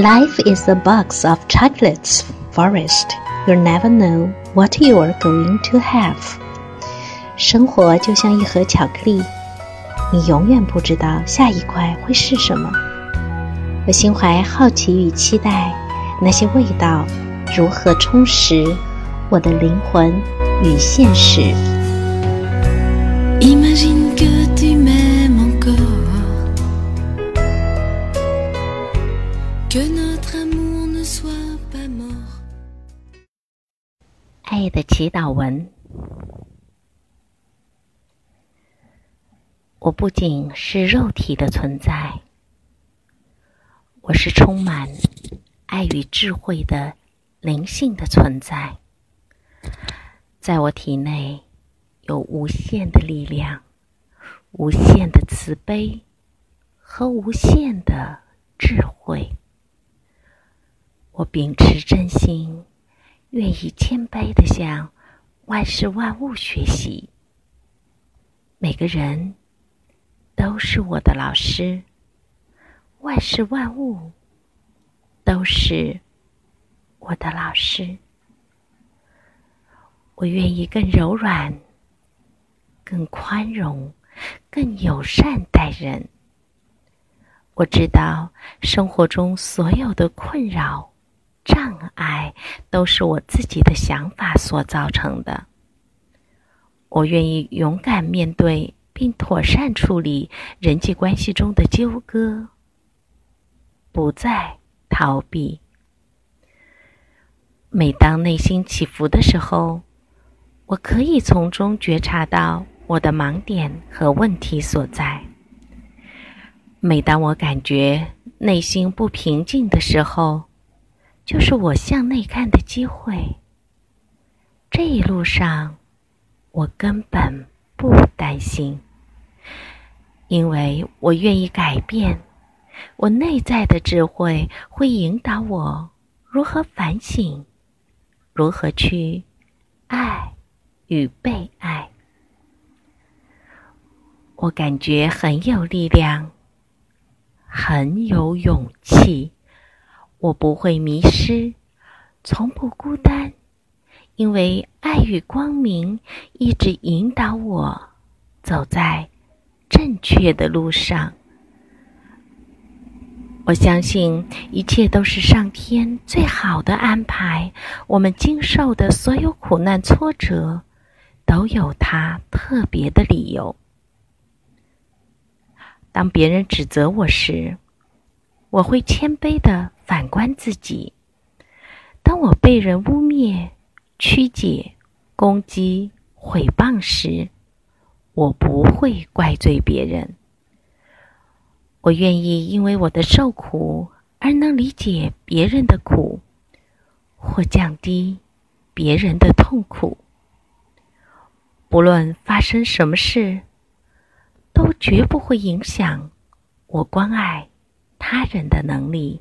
Life is a box of chocolates, Forest. You never know what you are going to have. 生活就像一盒巧克力，你永远不知道下一块会是什么。我心怀好奇与期待，那些味道如何充实我的灵魂与现实。祈祷文。我不仅是肉体的存在，我是充满爱与智慧的灵性的存在。在我体内有无限的力量、无限的慈悲和无限的智慧。我秉持真心。愿意谦卑的向万事万物学习。每个人都是我的老师，万事万物都是我的老师。我愿意更柔软、更宽容、更友善待人。我知道生活中所有的困扰。障碍都是我自己的想法所造成的。我愿意勇敢面对，并妥善处理人际关系中的纠葛，不再逃避。每当内心起伏的时候，我可以从中觉察到我的盲点和问题所在。每当我感觉内心不平静的时候，就是我向内看的机会。这一路上，我根本不担心，因为我愿意改变。我内在的智慧会引导我如何反省，如何去爱与被爱。我感觉很有力量，很有勇气。我不会迷失，从不孤单，因为爱与光明一直引导我走在正确的路上。我相信一切都是上天最好的安排。我们经受的所有苦难挫折，都有它特别的理由。当别人指责我时，我会谦卑的。反观自己，当我被人污蔑、曲解、攻击、毁谤时，我不会怪罪别人。我愿意因为我的受苦而能理解别人的苦，或降低别人的痛苦。不论发生什么事，都绝不会影响我关爱他人的能力。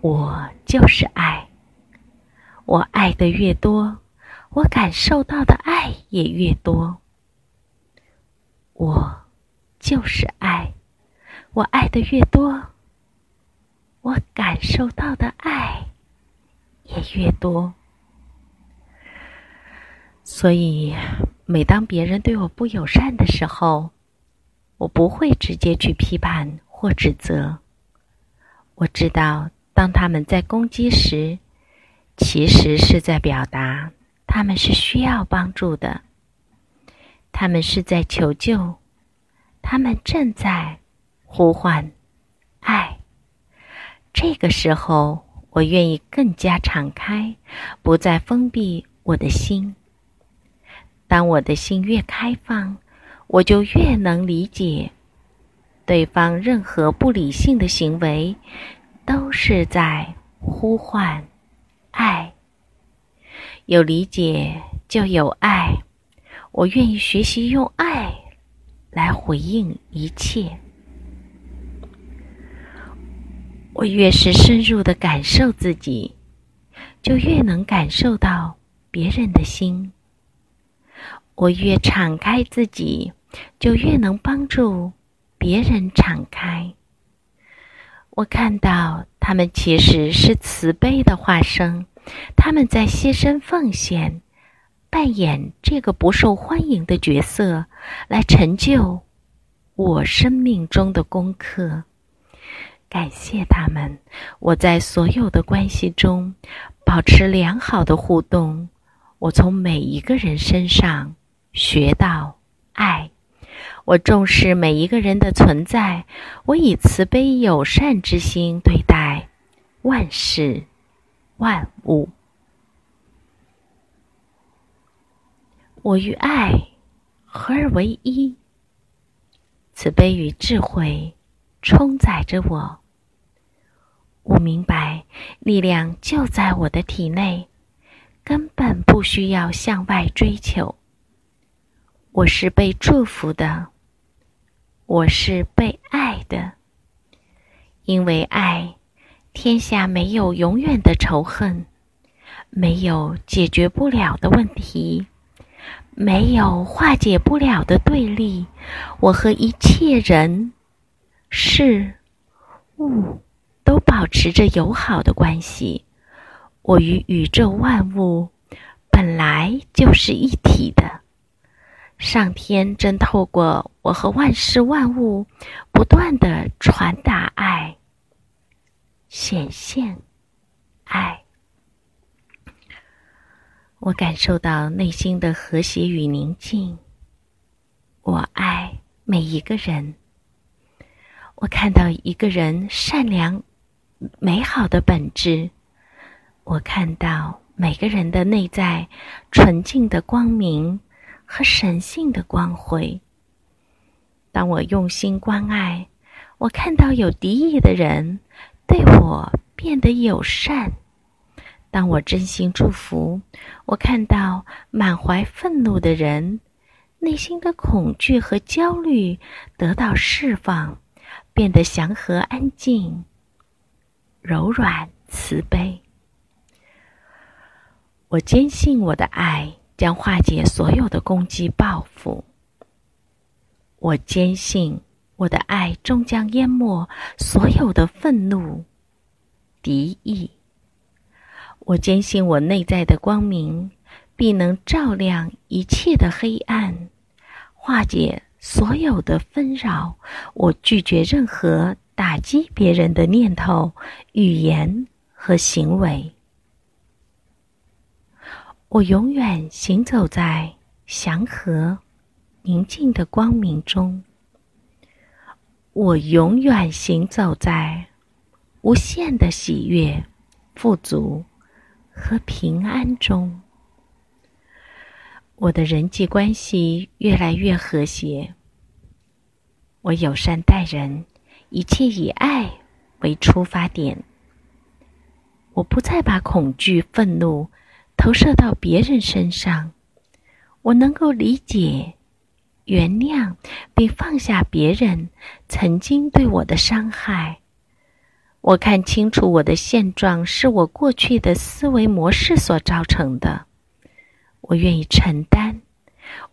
我就是爱，我爱的越多，我感受到的爱也越多。我就是爱，我爱的越多，我感受到的爱也越多。所以，每当别人对我不友善的时候，我不会直接去批判或指责。我知道。当他们在攻击时，其实是在表达他们是需要帮助的，他们是在求救，他们正在呼唤爱。这个时候，我愿意更加敞开，不再封闭我的心。当我的心越开放，我就越能理解对方任何不理性的行为。都是在呼唤爱，有理解就有爱。我愿意学习用爱来回应一切。我越是深入的感受自己，就越能感受到别人的心。我越敞开自己，就越能帮助别人敞开。我看到他们其实是慈悲的化身，他们在牺牲奉献，扮演这个不受欢迎的角色，来成就我生命中的功课。感谢他们，我在所有的关系中保持良好的互动。我从每一个人身上学到爱。我重视每一个人的存在，我以慈悲友善之心对待万事万物。我与爱合而为一，慈悲与智慧充载着我。我明白，力量就在我的体内，根本不需要向外追求。我是被祝福的。我是被爱的，因为爱，天下没有永远的仇恨，没有解决不了的问题，没有化解不了的对立。我和一切人、事、物都保持着友好的关系。我与宇宙万物本来就是一体的。上天正透过我和万事万物，不断的传达爱，显现爱。我感受到内心的和谐与宁静。我爱每一个人。我看到一个人善良、美好的本质。我看到每个人的内在纯净的光明。和神性的光辉。当我用心关爱，我看到有敌意的人对我变得友善；当我真心祝福，我看到满怀愤怒的人内心的恐惧和焦虑得到释放，变得祥和、安静、柔软、慈悲。我坚信我的爱。将化解所有的攻击报复。我坚信我的爱终将淹没所有的愤怒、敌意。我坚信我内在的光明必能照亮一切的黑暗，化解所有的纷扰。我拒绝任何打击别人的念头、语言和行为。我永远行走在祥和、宁静的光明中。我永远行走在无限的喜悦、富足和平安中。我的人际关系越来越和谐。我友善待人，一切以爱为出发点。我不再把恐惧、愤怒。投射到别人身上，我能够理解、原谅并放下别人曾经对我的伤害。我看清楚我的现状是我过去的思维模式所造成的。我愿意承担，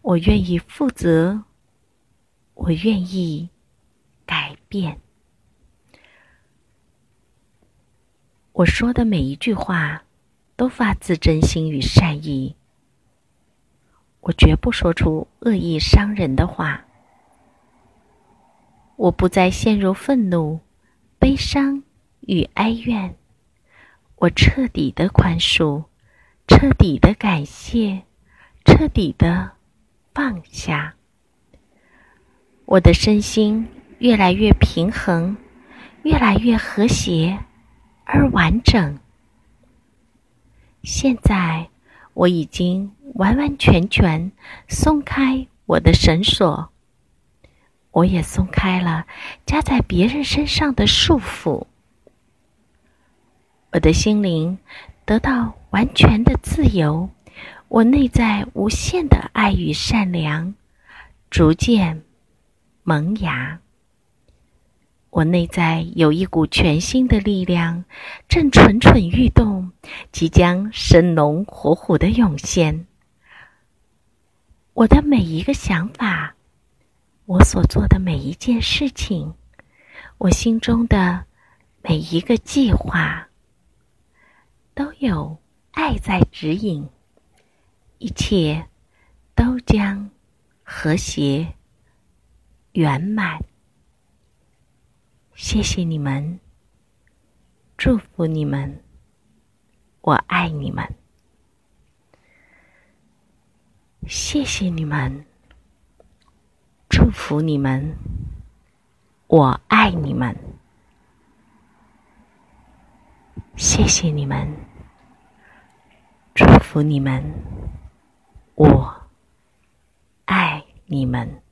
我愿意负责，我愿意改变。我说的每一句话。都发自真心与善意。我绝不说出恶意伤人的话。我不再陷入愤怒、悲伤与哀怨。我彻底的宽恕，彻底的感谢，彻底的放下。我的身心越来越平衡，越来越和谐而完整。现在，我已经完完全全松开我的绳索，我也松开了加在别人身上的束缚。我的心灵得到完全的自由，我内在无限的爱与善良逐渐萌芽。我内在有一股全新的力量，正蠢蠢欲动，即将生龙活虎的涌现。我的每一个想法，我所做的每一件事情，我心中的每一个计划都有爱在指引，一切都将和谐圆满。谢谢你们，祝福你们，我爱你们。谢谢你们，祝福你们，我爱你们。谢谢你们，祝福你们，我爱你们。